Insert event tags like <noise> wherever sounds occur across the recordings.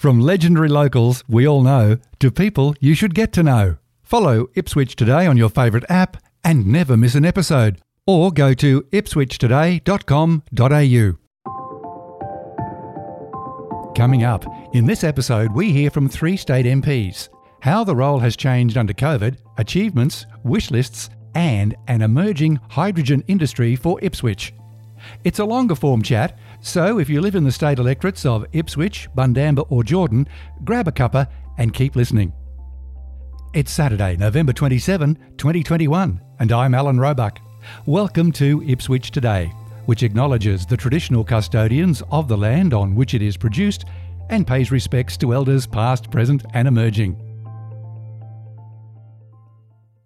From legendary locals we all know to people you should get to know. Follow Ipswich Today on your favourite app and never miss an episode. Or go to ipswichtoday.com.au. Coming up, in this episode, we hear from three state MPs how the role has changed under COVID, achievements, wish lists, and an emerging hydrogen industry for Ipswich. It's a longer form chat, so if you live in the state electorates of Ipswich, Bundamba, or Jordan, grab a cuppa and keep listening. It's Saturday, November 27, 2021, and I'm Alan Roebuck. Welcome to Ipswich Today, which acknowledges the traditional custodians of the land on which it is produced and pays respects to elders past, present, and emerging.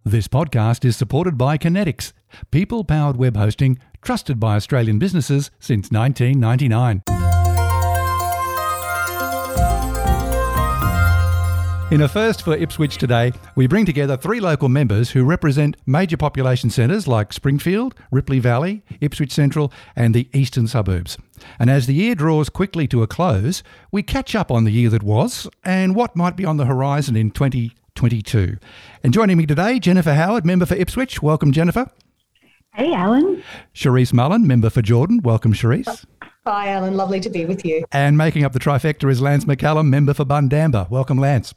This podcast is supported by Conetix, people powered web hosting trusted by Australian businesses since 1999. In a first for Ipswich today, we bring together three local members who represent major population centres like Springfield, Ripley Valley, Ipswich Central, and the eastern suburbs. And as the year draws quickly to a close, we catch up on the year that was and what might be on the horizon in 2022. And joining me today, Jennifer Howard, member for Ipswich. Welcome, Jennifer. Hey, Alan. Charis Mullen, member for Jordan. Welcome, Charis. Hi, Alan. Lovely to be with you. And making up the trifecta is Lance McCallum, member for Bundamba. Welcome, Lance.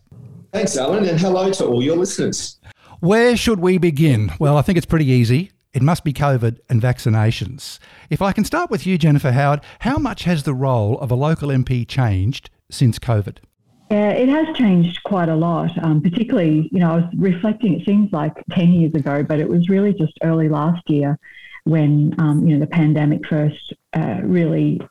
Thanks, Alan, and hello to all your listeners. Where should we begin? Well, I think it's pretty easy. It must be COVID and vaccinations. If I can start with you, Jennifer Howard, how much has the role of a local MP changed since COVID? Yeah, it has changed quite a lot. Um, particularly, you know, I was reflecting. It seems like ten years ago, but it was really just early last year when um, you know the pandemic first uh, really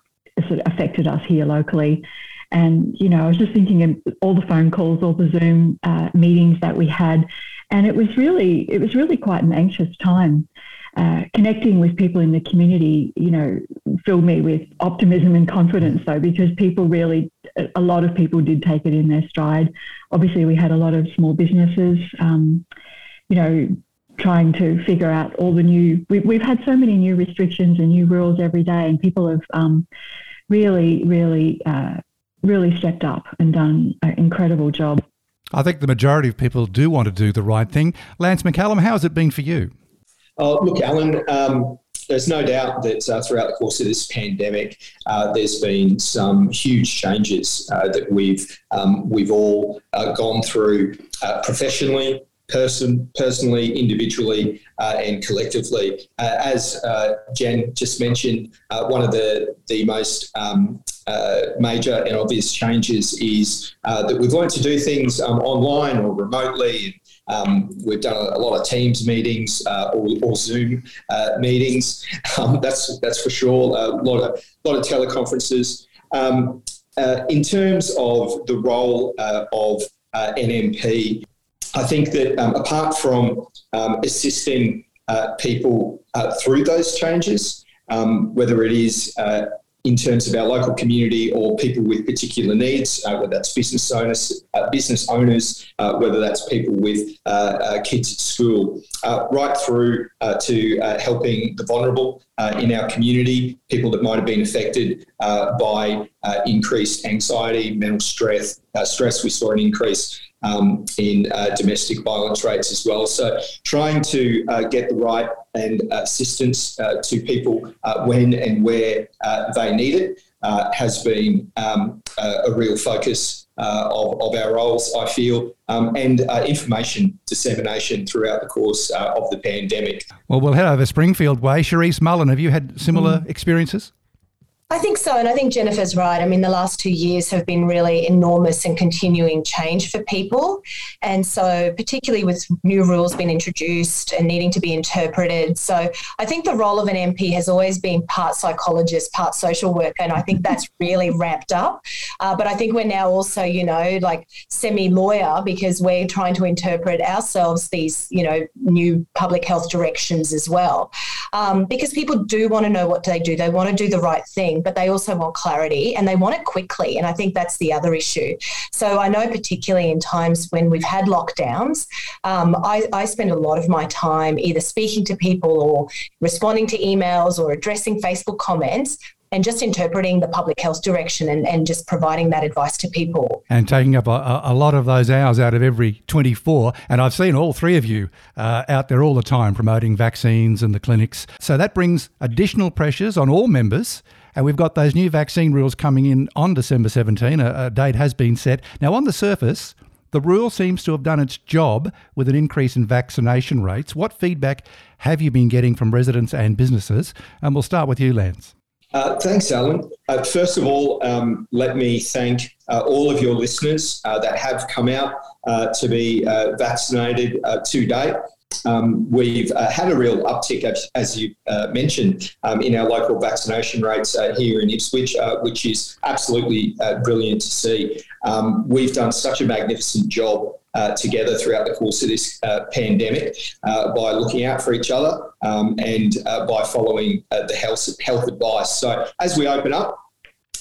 sort of affected us here locally. And you know, I was just thinking of all the phone calls, all the Zoom uh, meetings that we had, and it was really, it was really quite an anxious time. Uh, connecting with people in the community, you know, filled me with optimism and confidence, though, because people really, a lot of people did take it in their stride. Obviously, we had a lot of small businesses, um, you know, trying to figure out all the new, we, we've had so many new restrictions and new rules every day, and people have um, really, really, uh, really stepped up and done an incredible job. I think the majority of people do want to do the right thing. Lance McCallum, how has it been for you? Oh, look, Alan, um, there's no doubt that uh, throughout the course of this pandemic, uh, there's been some huge changes uh, that we've um, we've all uh, gone through uh, professionally, person, personally, individually, uh, and collectively. as Jen just mentioned, one of the the most um, major and obvious changes is that we've learned to do things um, online or remotely um, we've done a, lot of Teams meetings uh, or, or, Zoom uh, meetings. <laughs> Um, that's that's for sure. A lot of lot of teleconferences. Um, uh, in terms of the role uh, of uh, NMP, I think that um, apart from um, assisting uh, people through those changes, um, whether it is in terms of our local community or people with particular needs, uh, whether that's business owners, uh, business owners, uh, whether that's people with uh, uh, kids at school, uh, right through to helping the vulnerable in our community, people that might have been affected by increased anxiety, mental stress. stress, we saw an increase um, in uh, domestic violence rates as well. So, trying to uh, get the right and assistance uh, to people uh, when and where uh, they need it has been um, a real focus of, of our roles, I feel, um, and information dissemination throughout the course of the pandemic. Well, we'll head over Springfield Way. Charis Mullen, have you had similar mm. experiences? I think so. And I think Jennifer's right. I mean, the last two years have been really enormous and continuing change for people. And so, particularly with new rules being introduced and needing to be interpreted. So, I think the role of an MP has always been part psychologist, part social worker. And I think that's really ramped up. Uh, but I think we're now also, you know, like semi lawyer because we're trying to interpret ourselves these, you know, new public health directions as well. Um, because people do want to know what they do, they want to do the right thing but they also want clarity and they want it quickly. And I think that's the other issue. So I know, particularly in times when we've had lockdowns, um, I, I spend a lot of my time either speaking to people or responding to emails or addressing Facebook comments and just interpreting the public health direction and, and just providing that advice to people. And taking up a, a lot of those hours out of every 24. And I've seen all three of you uh, out there all the time promoting vaccines and the clinics. So that brings additional pressures on all members. And we've got those new vaccine rules coming in on December 17. A, a date has been set. Now, on the surface, the rule seems to have done its job with an increase in vaccination rates. What feedback have you been getting from residents and businesses? And we'll start with you, Lance. Uh, thanks, Alan. Uh, first of all, um, let me thank uh, all of your listeners uh, that have come out uh, to be uh, vaccinated to date. Um, we've had a real uptick, as, as you mentioned, um, in our local vaccination rates here in Ipswich, which is absolutely brilliant to see. Um, we've done such a magnificent job uh, together throughout the course of this uh, pandemic uh, by looking out for each other um, and uh, by following uh, the health, health advice. So as we open up,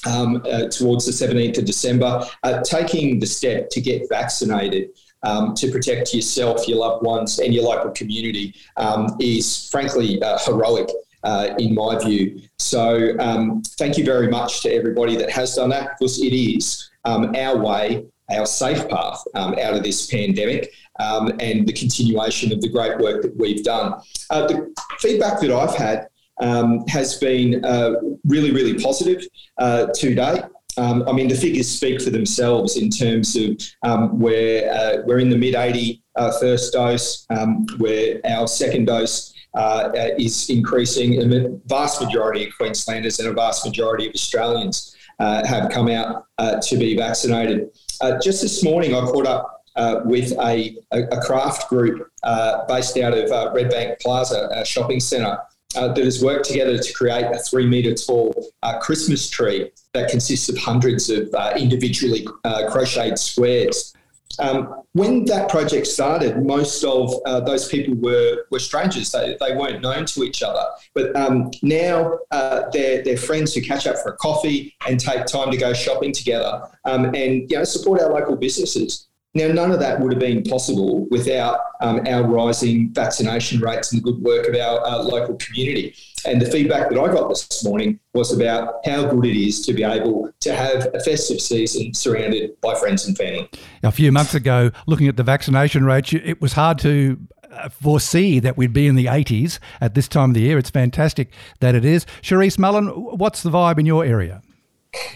um, uh, towards the 17th of December, taking the step to get vaccinated um, to protect yourself, your loved ones, and your local community um, is frankly heroic. Uh, in my view. So, um, thank you very much to everybody that has done that because it is um, our way our safe path um, out of this pandemic um, and the continuation of the great work that we've done. Uh, the feedback that I've had um, has been uh, really, really positive uh, to date. Um, I mean, the figures speak for themselves in terms of um, where uh, we're in the mid 80 uh, first dose, um, where our second dose uh, is increasing, and the vast majority of Queenslanders and a vast majority of Australians have come out to be vaccinated. Uh, just this morning, I caught up uh, with a, a, craft group uh, based out of uh, Redbank Plaza shopping centre uh, that has worked together to create a three metre tall uh, Christmas tree that consists of hundreds of individually crocheted squares. Um, when that project started, most of uh, those people were, were strangers. They, they weren't known to each other. But um, now uh, they're, they're friends who catch up for a coffee and take time to go shopping together um, and you know, support our local businesses. Now, none of that would have been possible without um, our rising vaccination rates and the good work of our uh, local community. And the feedback that I got this morning was about how good it is to be able to have a festive season surrounded by friends and family. A few months ago, looking at the vaccination rates, it was hard to uh, foresee that we'd be in the 80s at this time of the year. It's fantastic that it is. Charis Mullen, what's the vibe in your area?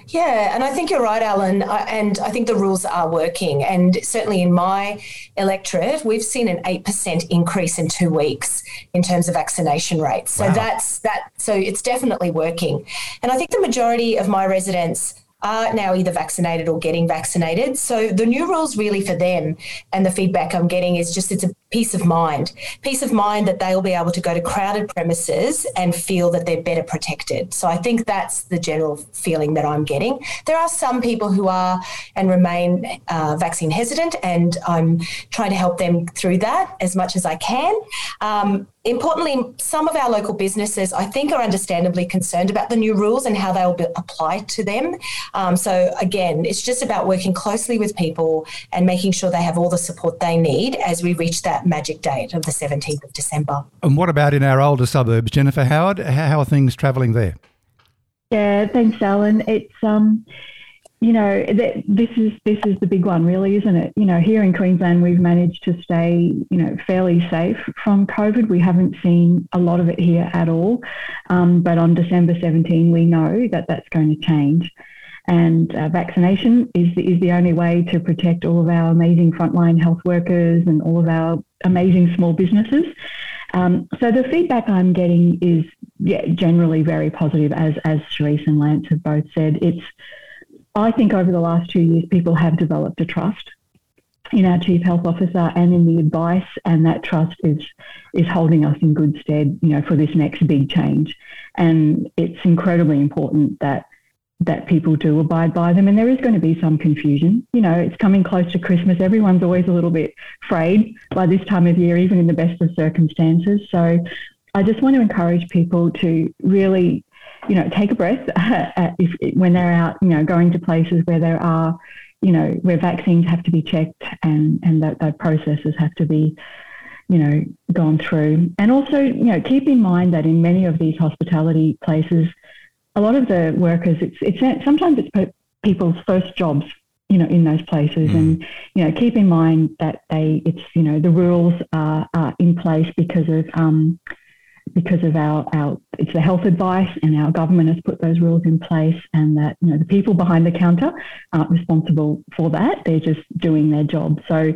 Yeah, and I think you're right, Alan. And I think the rules are working. And certainly in my electorate, we've seen an eight percent increase in two weeks in terms of vaccination rates. So wow. that's that. So it's definitely working. And I think the majority of my residents are now either vaccinated or getting vaccinated. So the new rules really for them and the feedback I'm getting is just it's a peace of mind. Peace of mind that they'll be able to go to crowded premises and feel that they're better protected. So I think that's the general feeling that I'm getting. There are some people who are and remain uh, vaccine hesitant, and I'm trying to help them through that as much as I can. Um, Importantly, some of our local businesses, I think, are understandably concerned about the new rules and how they will be applied to them. Um, so, again, it's just about working closely with people and making sure they have all the support they need as we reach that magic date of the 17th of December. And what about in our older suburbs, Jennifer Howard? How are things travelling there? Yeah, thanks, Alan. It's um, you know, this is this is the big one, really, isn't it? You know, here in Queensland, we've managed to stay, you know, fairly safe from COVID. We haven't seen a lot of it here at all, um, but on December 17, we know that that's going to change, and uh, vaccination is the, is the only way to protect all of our amazing frontline health workers and all of our amazing small businesses. Um, so the feedback I'm getting is yeah, generally very positive, as as Charis and Lance have both said. It's I think over the last two years, people have developed a trust in our chief health officer and in the advice, and that trust is is holding us in good stead, you know, for this next big change. And it's incredibly important that that people do abide by them. And there is going to be some confusion. You know, it's coming close to Christmas. Everyone's always a little bit frayed by this time of year, even in the best of circumstances. So I just want to encourage people to really you know, take a breath <laughs> if, when they're out, you know, going to places where there are, you know, where vaccines have to be checked and, and that, that processes have to be, you know, gone through. And also, you know, keep in mind that in many of these hospitality places, a lot of the workers, it's, it's sometimes it's people's first jobs you know, in those places. Mm. And, you know, keep in mind that they, it's, you know, the rules are, are in place because of, um, because of our, our, it's the health advice and our government has put those rules in place and that, you know, the people behind the counter aren't responsible for that. They're just doing their job. So,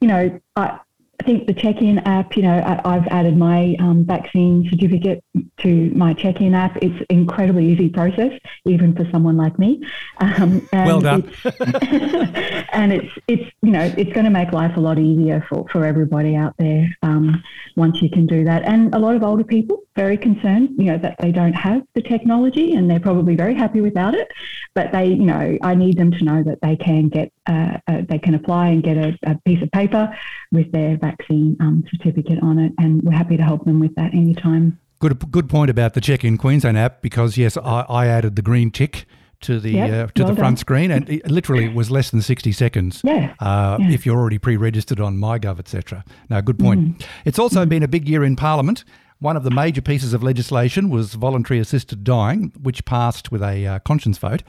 you know, I, I think the check-in app, you know, I, have added my um, vaccine certificate to my check-in app. It's an incredibly easy process, even for someone like me. Um, well done. It's, <laughs> and it's it's you know it's going to make life a lot easier for, for everybody out there um, once you can do that. And a lot of older people very concerned, you know, that they don't have the technology, and they're probably very happy without it. But they, you know, I need them to know that they can get uh, uh, they can apply and get a, a piece of paper with their vaccine um, certificate on it, and we're happy to help them with that anytime. Good, good point about the Check in Queensland app because yes, I, I added the green tick to the yep, uh, to well the front done. screen, and it literally it was less than sixty seconds. Yeah, uh, yeah. if you're already pre-registered on MyGov, etc. Now, good point. Mm. It's also mm. been a big year in Parliament. One of the major pieces of legislation was voluntary assisted dying, which passed with a uh, conscience vote.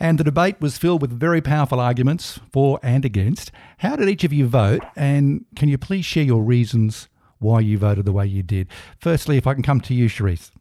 And the debate was filled with very powerful arguments for and against. How did each of you vote? And can you please share your reasons why you voted the way you did? Firstly, if I can come to you, Charis.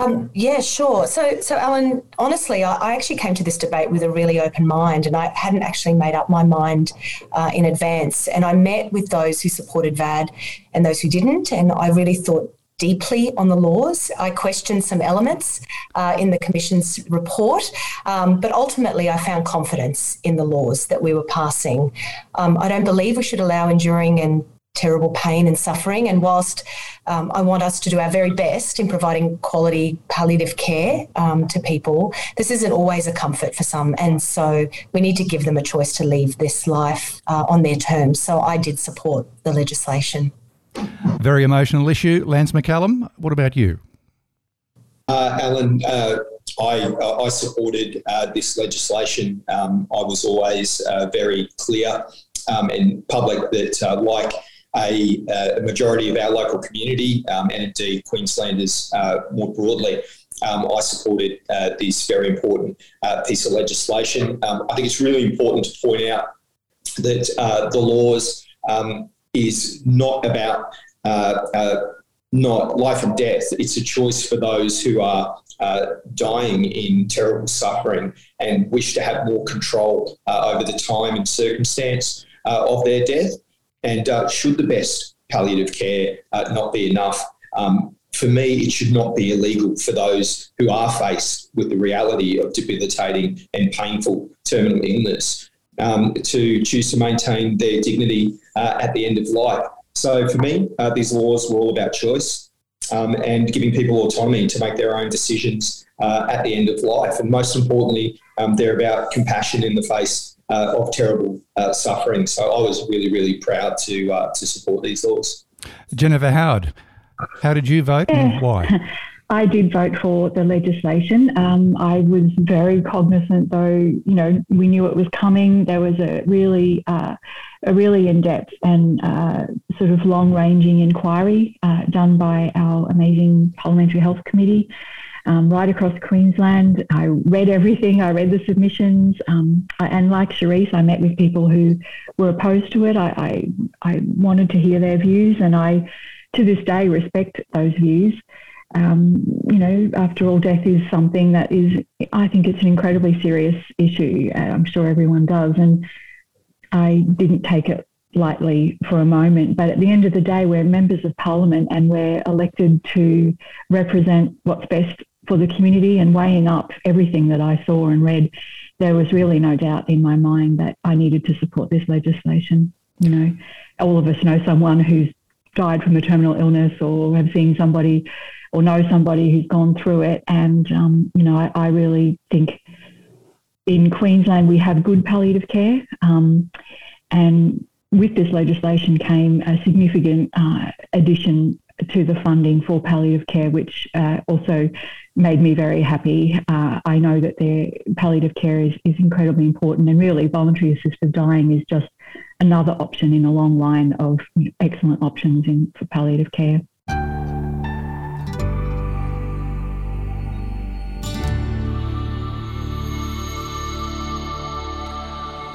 Um, yeah, sure. So, so Alan, honestly, I, I, actually came to this debate with a really open mind, and I hadn't actually made up my mind uh, in advance. And I met with those who supported VAD and those who didn't, and I really thought deeply on the laws. I questioned some elements uh, in the Commission's report, um, but ultimately I found confidence in the laws that we were passing. Um, I don't believe we should allow enduring and terrible pain and suffering. And whilst um, I want us to do our very best in providing quality palliative care um, to people, this isn't always a comfort for some. And so we need to give them a choice to leave this life uh, on their terms. So I did support the legislation. Very emotional issue. Lance McCallum, what about you? Uh, Alan, uh, I, uh, I, supported uh, this legislation. Um, I was always uh, very clear um, and public that, uh, like a, a, majority of our local community um, and indeed Queenslanders more broadly, um, I supported this very important piece of legislation. Um, I think it's really important to point out that the laws um, is not about uh, uh, not life and death. It's a choice for those who are uh, dying in terrible suffering and wish to have more control uh, over the time and circumstance uh, of their death. And uh, should the best palliative care not be enough, um, for me, it should not be illegal for those who are faced with the reality of debilitating and painful terminal illness um, to choose to maintain their dignity uh, at the end of life. So for me, uh, these laws were all about choice um, and giving people autonomy to make their own decisions uh, at the end of life. And most importantly, um, they're about compassion in the face uh, of terrible uh, suffering. So I was really, really proud to uh, to support these laws. Jennifer Howard, how did you vote and why? <laughs> I did vote for the legislation. Um, I was very cognizant, though, you know, we knew it was coming. There was a really, uh, a really in-depth and uh, sort of long-ranging inquiry uh, done by our amazing Parliamentary Health Committee um, right across Queensland. I read everything. I read the submissions, um, I, and like Charis, I met with people who were opposed to it. I, I, I wanted to hear their views, and I, to this day, respect those views um, you know, after all, death is something that is, I think it's an incredibly serious issue. I'm sure everyone does. And I didn't take it lightly for a moment. But at the end of the day, we're members of parliament and we're elected to represent what's best for the community and weighing up everything that I saw and read. There was really no doubt in my mind that I needed to support this legislation. You know, all of us know someone who's died from a terminal illness or have seen somebody or know somebody who's gone through it. And, um, you know, I, I, really think in Queensland we have good palliative care. Um, and with this legislation came a significant uh, addition to the funding for palliative care, which uh, also made me very happy. Uh, I know that their palliative care is, is incredibly important, and really, voluntary assisted dying is just another option in a long line of excellent options in, for palliative care.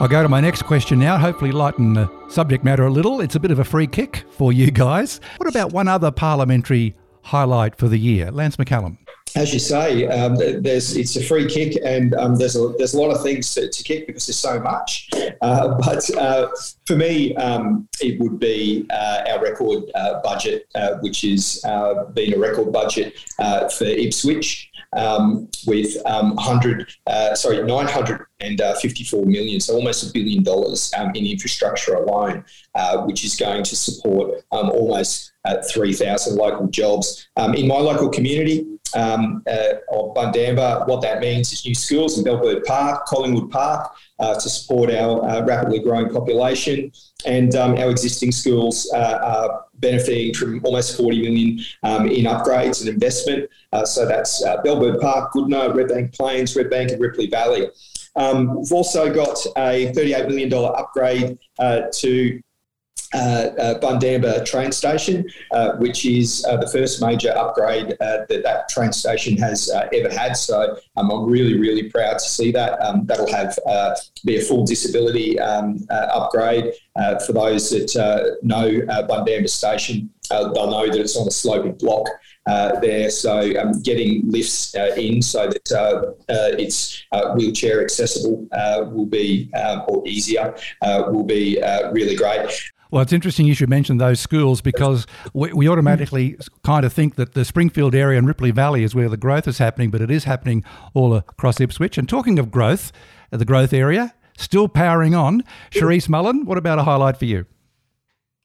I'll go to my next question now, hopefully lighten the subject matter a little. It's a bit of a free kick for you guys. What about one other parliamentary highlight for the year? Lance McCallum as you say, um, there's it's a free kick, and um, there's a there's a lot of things to, to kick because there's so much. Uh, <laughs> but uh, for me, um, it would be uh, our record uh, budget, uh, which has uh, been a record budget for Ipswich. Um, with um, 100, sorry, 954 million, so almost a billion dollars um, in infrastructure alone, which is going to support um, almost 3,000 local jobs. Um, in my local community, um, uh, of Bundamba. What that means is new schools in Bellbird Park, Collingwood Park, uh, to support our uh, rapidly growing population. And um, our existing schools uh, are benefiting from almost 40 million um, in upgrades and investment. Uh, so that's uh, Bellbird Park, Goodna, Redbank Plains, Redbank, and Ripley Valley. Um, we've also got a $38 million upgrade to Bundamba train station, uh, which is uh, the first major upgrade uh, that that train station has uh, ever had. So um, I'm really, really proud to see that. Um, that'll have be a full disability um, upgrade for those that know Bundamba station. they'll know that it's on a sloping block. Uh, there. So um, getting lifts uh, in so that uh, it's wheelchair accessible will be or easier will be really great. Well, it's interesting you should mention those schools because we, we, automatically kind of think that the Springfield area and Ripley Valley is where the growth is happening, but it is happening all across Ipswich. And talking of growth, the growth area, still powering on. Charis Mullen, what about a highlight for you?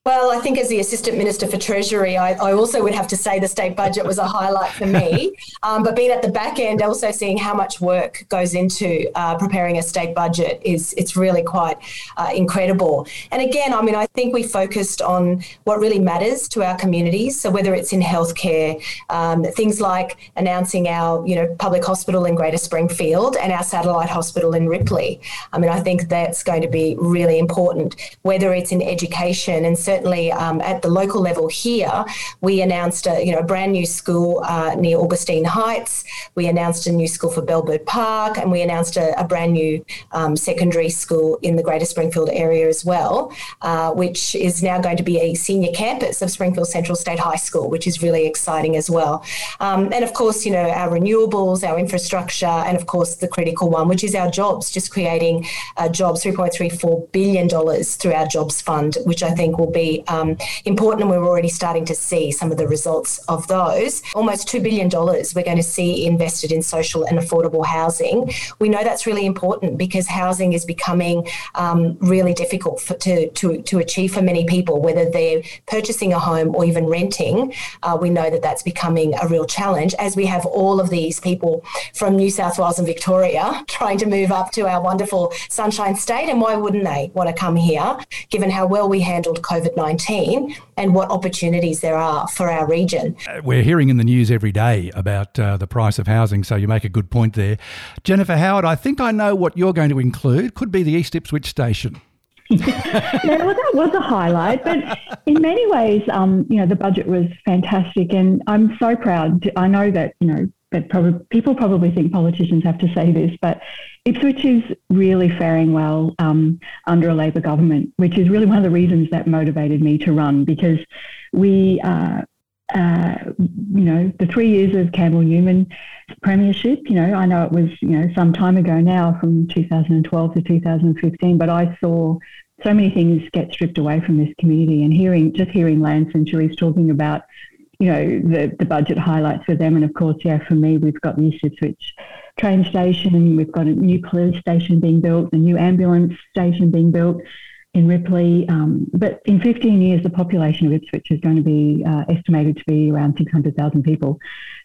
Well, I think as the Assistant Minister for Treasury, I, I, also would have to say the state budget was a highlight for me. <laughs> Um, but being at the back end, also seeing how much work goes into uh, preparing a state budget is it's really quite uh, incredible. And again, I mean, I think we focused on what really matters to our communities. So whether it's in healthcare, um, things like announcing our you know public hospital in Greater Springfield and our satellite hospital in Ripley. I mean, I think that's going to be really important. Whether it's in education and certainly certainly um, at the local level here, we announced a you know a brand new school uh, near Augustine Heights. We announced a new school for Bellbird Park, and we announced a, a brand new um, secondary school in the Greater Springfield area as well, uh, which is now going to be a senior campus of Springfield Central State High School, which is really exciting as well. Um, and of course, you know our renewables, our infrastructure, and of course the critical one, which is our jobs. Just creating uh, jobs, three point three four billion dollars through our jobs fund, which I think will be um, important, and we're already starting to see some of the results of those. Almost $2 billion we're going to see invested in social and affordable housing. We know that's really important because housing is becoming um, really difficult for, to, to, to achieve for many people, whether they're purchasing a home or even renting. Uh, we know that that's becoming a real challenge as we have all of these people from New South Wales and Victoria <laughs> trying to move up to our wonderful Sunshine State. And why wouldn't they want to come here, given how well we handled COVID 19 and what opportunities there are for our region. Uh, we're hearing in the news every day about uh, the price of housing, so you make a good point there. Jennifer Howard, I think I know what you're going to include. Could be the East Ipswich station. Well, that was a highlight, but in many ways, um, you know, the budget was fantastic, and I'm so proud. To, I know that you know, but probably people probably think politicians have to say this, but Ipswich is really faring well um, under a Labor government, which is really one of the reasons that motivated me to run because we, uh, uh, you know, the three years of Campbell Newman premiership, you know, I know it was, you know, some time ago now from 2012 to 2015, but I saw so many things get stripped away from this community and hearing, just hearing Lance and Charis talking about, you know, the, the budget highlights for them. And of course, yeah, for me, we've got the Ipswich train station. We've got a new police station being built, a new ambulance station being built in Ripley. Um, but in 15 years, the population of Ipswich is going to be uh, estimated to be around 600,000 people.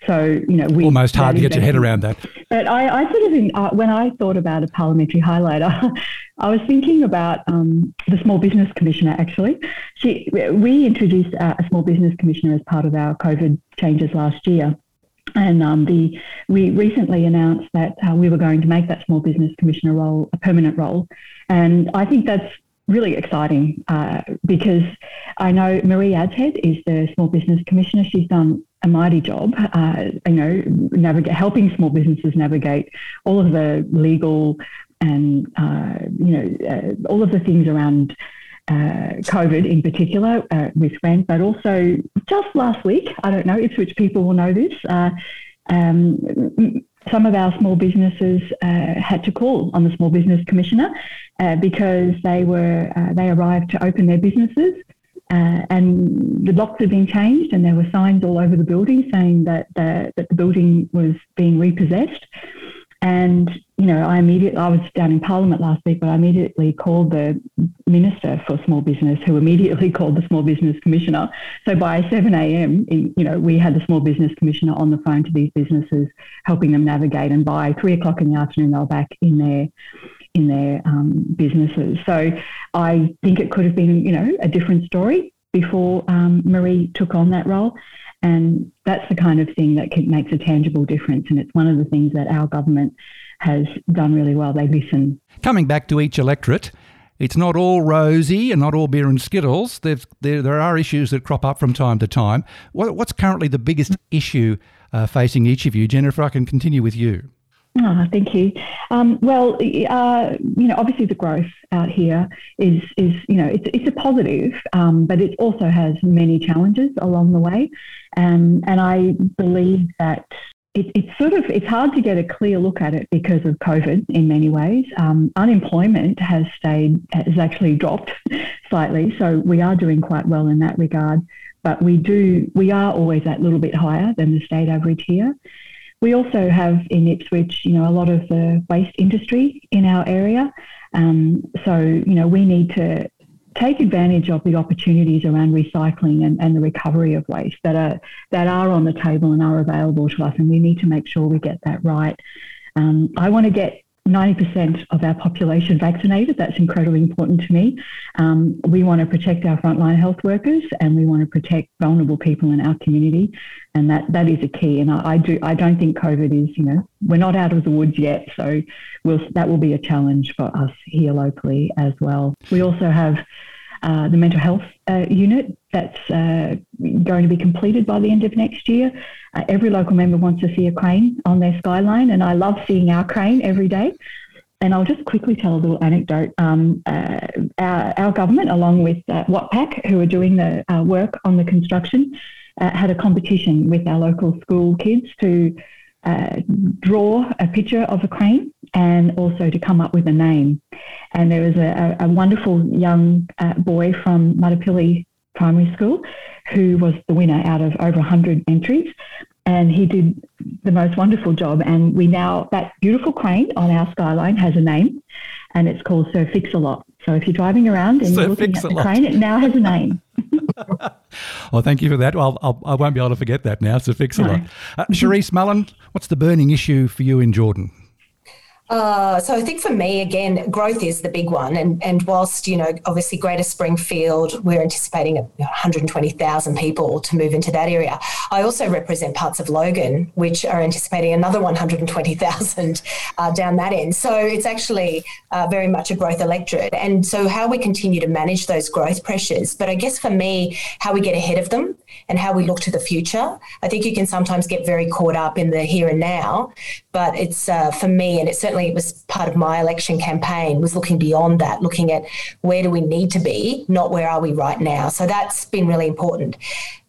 So, you know, we almost hard to get your head around that. But I, I sort of, uh, when I thought about a parliamentary highlighter, <laughs> I was thinking about um, the Small Business Commissioner. Actually, she, we introduced a small business commissioner as part of our COVID changes last year. And um, the we recently announced that uh, we were going to make that small business commissioner role a permanent role, and I think that's really exciting uh, because I know Maree Adshead is the small business commissioner. She's done a mighty job, uh, you know, navigate helping small businesses navigate all of the legal and uh, you know uh, all of the things around uh, COVID in particular uh, with rent, but also just last week, I don't know if which people will know this. Uh, um, some of our small businesses uh, had to call on the Small Business Commissioner uh, because they were uh, they arrived to open their businesses and the locks had been changed and there were signs all over the building saying that the, that the building was being repossessed. And, you know, I immediately, I was down in Parliament last week, but I immediately called the Minister for Small Business, who immediately <laughs> called the Small Business Commissioner. So by 7 a.m., you know, we had the Small Business Commissioner on the phone to these businesses, helping them navigate. And by three o'clock in the afternoon, they were back in their, in their um, businesses. So I think it could have been, you know, a different story before um, Maree took on that role. And that's the kind of thing that can, makes a tangible difference. And it's one of the things that our government has done really well. They listen. Coming back to each electorate, it's not all rosy and not all beer and skittles. there, there are issues that crop up from time to time. What, what's currently the biggest issue uh, facing each of you? Jennifer, I can continue with you. Oh, thank you. Um, well, uh, you know, obviously the growth out here is is you know it's it's a positive, um, but it also has many challenges along the way, and and I believe that it, it's sort of it's hard to get a clear look at it because of COVID in many ways. Um, unemployment has stayed has actually dropped <laughs> slightly, so we are doing quite well in that regard. But we do we are always that little bit higher than the state average here. We also have in Ipswich, you know, a lot of the waste industry in our area. Um, so, you know, we need to take advantage of the opportunities around recycling and, and the recovery of waste that are that are on the table and are available to us, and we need to make sure we get that right. Um, I want to get 90% of our population vaccinated. That's incredibly important to me. Um, we want to protect our frontline health workers and we want to protect vulnerable people in our community. And that, that is a key. And I, I do, I don't think COVID is, you know, we're not out of the woods yet. So we'll, that will be a challenge for us here locally as well. We also have uh, the mental health uh, unit that's uh, going to be completed by the end of next year. Uh, every local member wants to see a crane on their skyline, and I love seeing our crane every day. And I'll just quickly tell a little anecdote. Um, uh, our, our, government, along with uh, who are doing the work on the construction, had a competition with our local school kids to uh, draw a picture of a crane and also to come up with a name. And there was a, a wonderful young uh, boy from Mutdapilly Primary School who was the winner out of over 100 entries. And he did the most wonderful job. And we now, that beautiful crane on our skyline has a name and it's called Sir Fix-a-Lot. So if you're driving around and Sir you're looking at the crane, it now has a name. <laughs> well, thank you for that. Well, I'll, I will not be able to forget that now. So fix a lot. Uh, Charis Mullen, what's the burning issue for you in Jordan? Uh, so I think for me, again, growth is the big one. And, and whilst, you know, obviously Greater Springfield, we're anticipating 120,000 people to move into that area. I also represent parts of Logan, which are anticipating another 120,000 uh, down that end. So it's actually uh, very much a growth electorate. And so how we continue to manage those growth pressures. But I guess for me, how we get ahead of them and how we look to the future. I think you can sometimes get very caught up in the here and now, but it's uh, for me, and it certainly was part of my election campaign, was looking beyond that, looking at where do we need to be, not where are we right now. So that's been really important.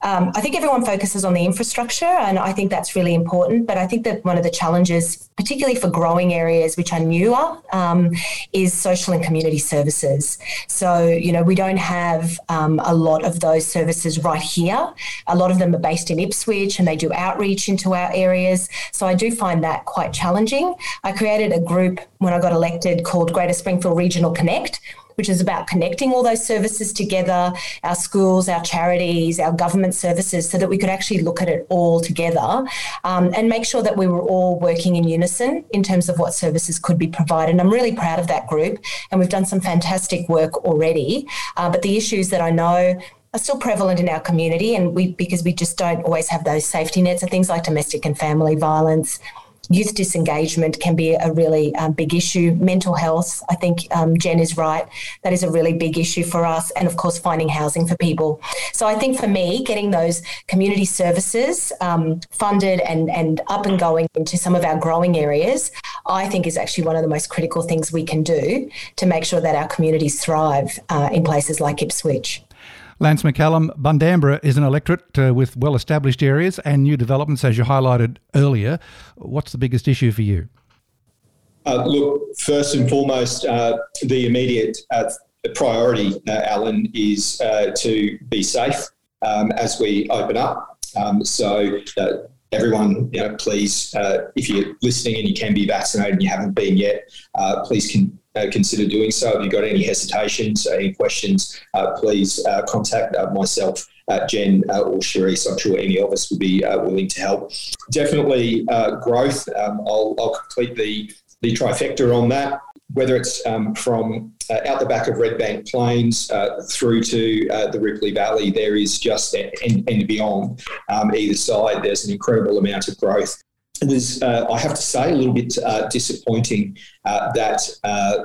Um, I think everyone focuses on the infrastructure, and I think that's really important. But I think that one of the challenges, particularly for growing areas which are newer, um, is social and community services. So, you know, we don't have um, a lot of those services right here. A lot of them are based in Ipswich and they do outreach into our areas. So I do find that quite challenging. I created a group when I got elected called Greater Springfield Regional Connect which is about connecting all those services together our schools, our charities, our government services, so that we could actually look at it all together um, and make sure that we were all working in unison in terms of what services could be provided. And I'm really proud of that group, and we've done some fantastic work already. Uh, but the issues that I know are still prevalent in our community and we because we just don't always have those safety nets and things like domestic and family violence youth disengagement can be a really um, big issue. Mental health, I think um, Jen is right. That is a really big issue for us. And of course, finding housing for people. So I think for me, getting those community services um, funded and, and up and going into some of our growing areas, I think is actually one of the most critical things we can do to make sure that our communities thrive uh, in places like Ipswich. Lance McCallum, Bundamba is an electorate uh, with well established areas and new developments, as you highlighted earlier. What's the biggest issue for you? Uh, look, first and foremost, uh, the immediate uh, priority, uh, Alan, is uh, to be safe um, as we open up. Um, so, everyone, you know, please, if you're listening and you can be vaccinated and you haven't been yet, please can uh, consider doing so. If you've got any hesitations, any questions, uh, please uh, contact uh, myself. Jen or Charis, I'm sure any of us would be willing to help. Definitely growth. Um, I'll, I'll, complete the, the trifecta on that whether it's um, from uh, out the back of Redbank Plains uh, through to uh, the Ripley Valley, there is just and, and beyond um, either side. There's an incredible amount of growth it was, uh, I have to say, a little bit uh, disappointing uh, that uh,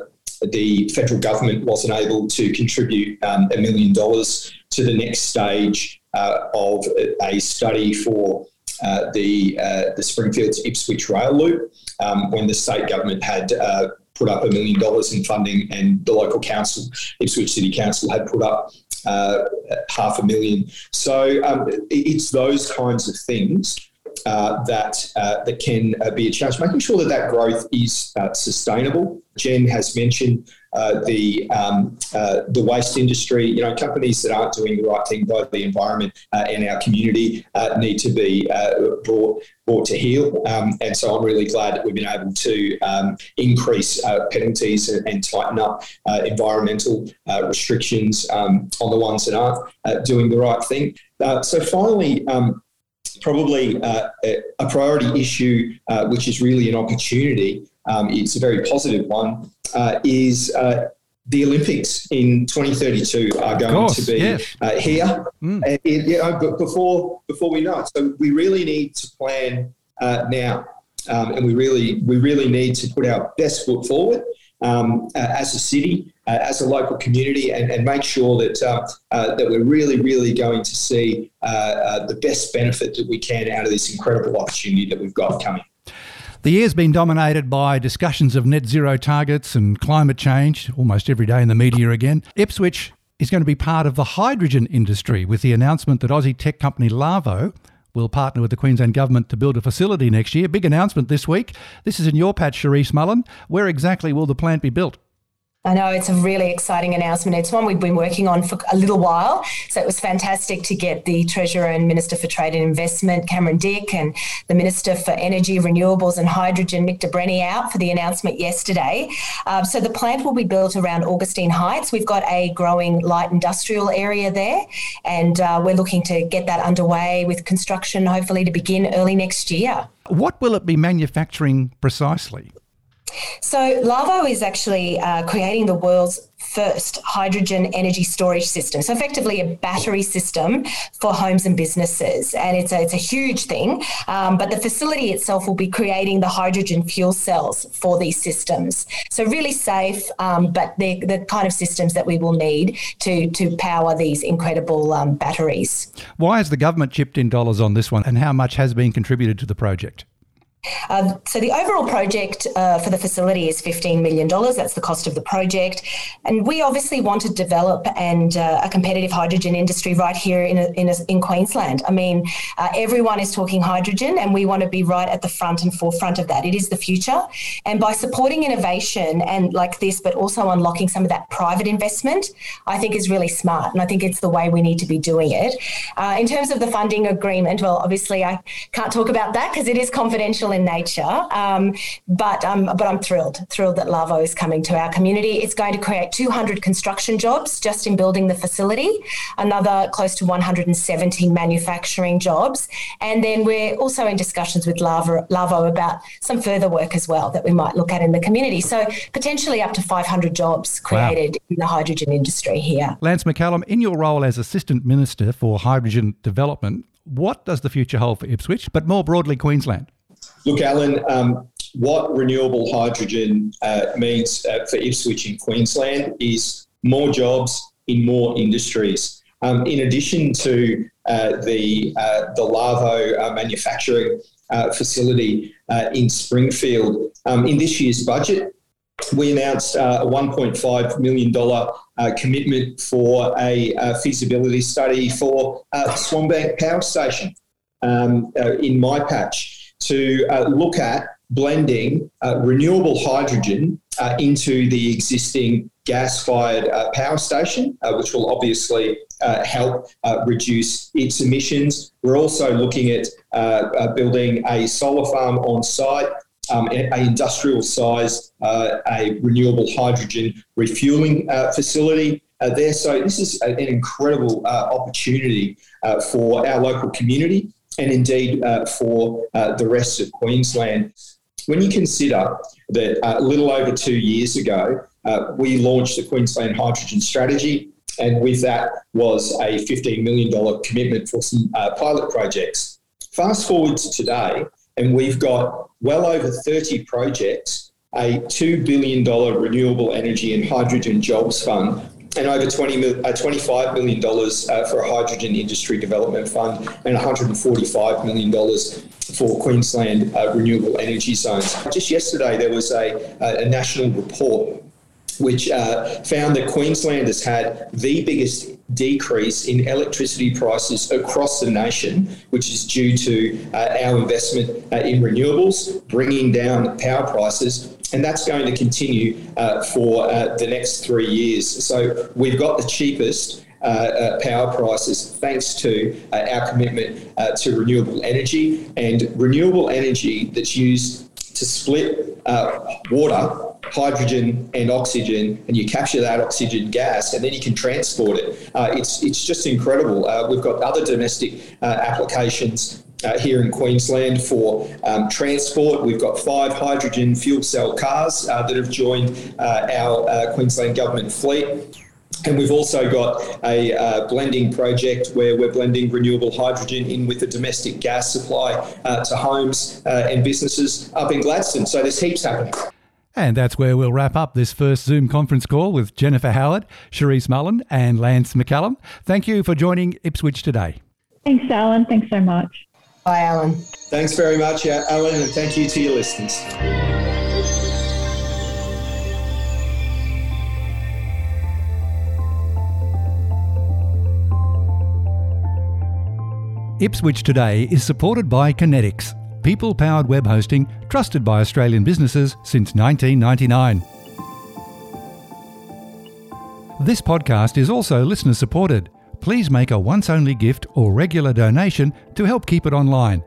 the federal government wasn't able to contribute um, a million dollars to the next stage uh, of a study for uh, the the Springfield to Ipswich rail loop um, when the state government had put up a million dollars in funding and the local council, Ipswich City Council, had put up uh, half a million. So um, it's those kinds of things uh, that uh, that can uh, be a challenge. Making sure that that growth is uh, sustainable. Jen has mentioned uh, the um, uh, the waste industry. You know, companies that aren't doing the right thing by the environment and our community need to be brought brought to heel. Um, and so I'm really glad that we've been able to um, increase penalties and, and, tighten up environmental restrictions um, on the ones that aren't doing the right thing. so finally. Um, probably uh, a priority issue, uh, which is really an opportunity. Um, it's a very positive one. Uh, is uh, the Olympics in 2032 are going course, to be yes. Uh, here? Mm. It, you know, but before before we know it, so we really need to plan uh, now, um, and we really we really need to put our best foot forward um, as a city uh, as a local community and, and make sure that uh, uh, that we're really, really going to see the best benefit that we can out of this incredible opportunity that we've got coming. The year's been dominated by discussions of net zero targets and climate change, almost every day in the media again. Ipswich is going to be part of the hydrogen industry with the announcement that Aussie tech company Lavo will partner with the Queensland Government to build a facility next year. Big announcement this week. This is in your patch, Charis Mullen. Where exactly will the plant be built? I know it's a really exciting announcement. It's one we've been working on for a little while. So it was fantastic to get the Treasurer and Minister for Trade and Investment, Cameron Dick, and the Minister for Energy, Renewables and Hydrogen, Mick de Brenni, out for the announcement yesterday. Um, so the plant will be built around Augustine Heights. We've got a growing light industrial area there, and uh, we're looking to get that underway with construction hopefully to begin early next year. What will it be manufacturing precisely? So, Lavo is actually uh, creating the world's first hydrogen energy storage system. So, effectively, a battery system for homes and businesses. And it's a, it's a huge thing. Um, but the facility itself will be creating the hydrogen fuel cells for these systems. So, really safe, um, but they're the kind of systems that we will need to, to power these incredible um, batteries. Why has the government chipped in dollars on this one, and how much has been contributed to the project? Um, so the overall project uh, for the facility is $15 million. That's the cost of the project. And we obviously want to develop and uh, a competitive hydrogen industry right here in, a, in, a, in, Queensland. I mean, uh, everyone is talking hydrogen and we want to be right at the front and forefront of that. It is the future. And by supporting innovation and like this, but also unlocking some of that private investment, I think is really smart. And I think it's the way we need to be doing it. Uh, in terms of the funding agreement, well, obviously I can't talk about that because it is confidential in nature. Um, but um, but I'm thrilled, thrilled that Lavo is coming to our community. It's going to create 200 construction jobs just in building the facility, another close to 170 manufacturing jobs, and then we're also in discussions with Lavo, Lavo about some further work as well that we might look at in the community. So potentially up to 500 jobs created wow. in the hydrogen industry here. Lance McCallum, in your role as Assistant Minister for Hydrogen Development, what does the future hold for Ipswich, but more broadly Queensland? Look, Alan, um, what renewable hydrogen uh, means uh, for Ipswich in Queensland is more jobs in more industries. Um, in addition to uh, the uh, the Lavo uh, manufacturing uh, facility in Springfield, um, in this year's budget, we announced a $1.5 million commitment for a, feasibility study for Swanbank Power Station um, in my patch to look at blending uh, renewable hydrogen uh, into the existing gas fired uh, power station, uh, which will obviously uh, help uh, reduce its emissions. We're also looking at building a solar farm on site. Um, a industrial size, a renewable hydrogen refueling facility there. So, this is an incredible opportunity for our local community and indeed for the rest of Queensland. When you consider that uh, a little over two years ago, uh, we launched the Queensland Hydrogen Strategy, and with that was a $15 million commitment for some uh, pilot projects. Fast forward to today, and we've got well over 30 projects, a $2 billion renewable energy and hydrogen jobs fund and over 20, uh, $25 million uh, for a hydrogen industry development fund and $145 million for Queensland uh, renewable energy zones. Just yesterday, there was a, a national report which uh, found that Queensland has had the biggest decrease in electricity prices across the nation, which is due to uh, our investment uh, in renewables, bringing down power prices. And that's going to continue uh, for uh, the next three years. So we've got the cheapest uh, uh, power prices thanks to uh, our commitment uh, to renewable energy and renewable energy that's used to split water hydrogen and oxygen, and you capture that oxygen gas, and then you can transport it. It's it's just incredible. We've got other domestic applications. Uh, here in Queensland for um, transport. We've got five hydrogen fuel cell cars uh, that have joined uh, our Queensland government fleet. And we've also got a uh, blending project where we're blending renewable hydrogen in with the domestic gas supply uh, to homes uh, and businesses up in Gladstone. So there's heaps happening. And that's where we'll wrap up this first Zoom conference call with Jennifer Howard, Charis Mullen, and Lance McCallum. Thank you for joining Ipswich today. Thanks, Alan. Thanks so much. Bye, Alan. Thanks very much, Alan, and thank you to your listeners. Ipswich Today is supported by Conetix people powered web hosting trusted by Australian businesses since 1999. This podcast is also listener supported. Please make a once only gift or regular donation to help keep it online.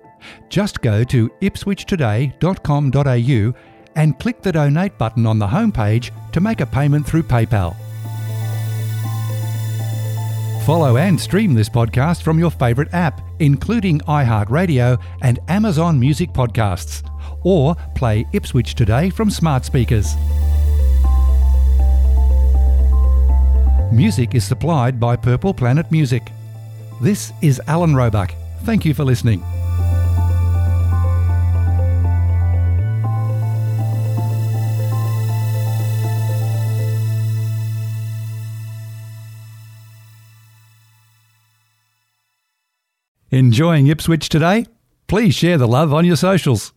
Just go to ipswichtoday.com.au and click the donate button on the homepage to make a payment through PayPal. Follow and stream this podcast from your favourite app, including iHeartRadio and Amazon Music Podcasts, or play Ipswich Today from smart speakers. Music is supplied by Purple Planet Music. This is Alan Roebuck. Thank you for listening. Enjoying Ipswich today? Please share the love on your socials.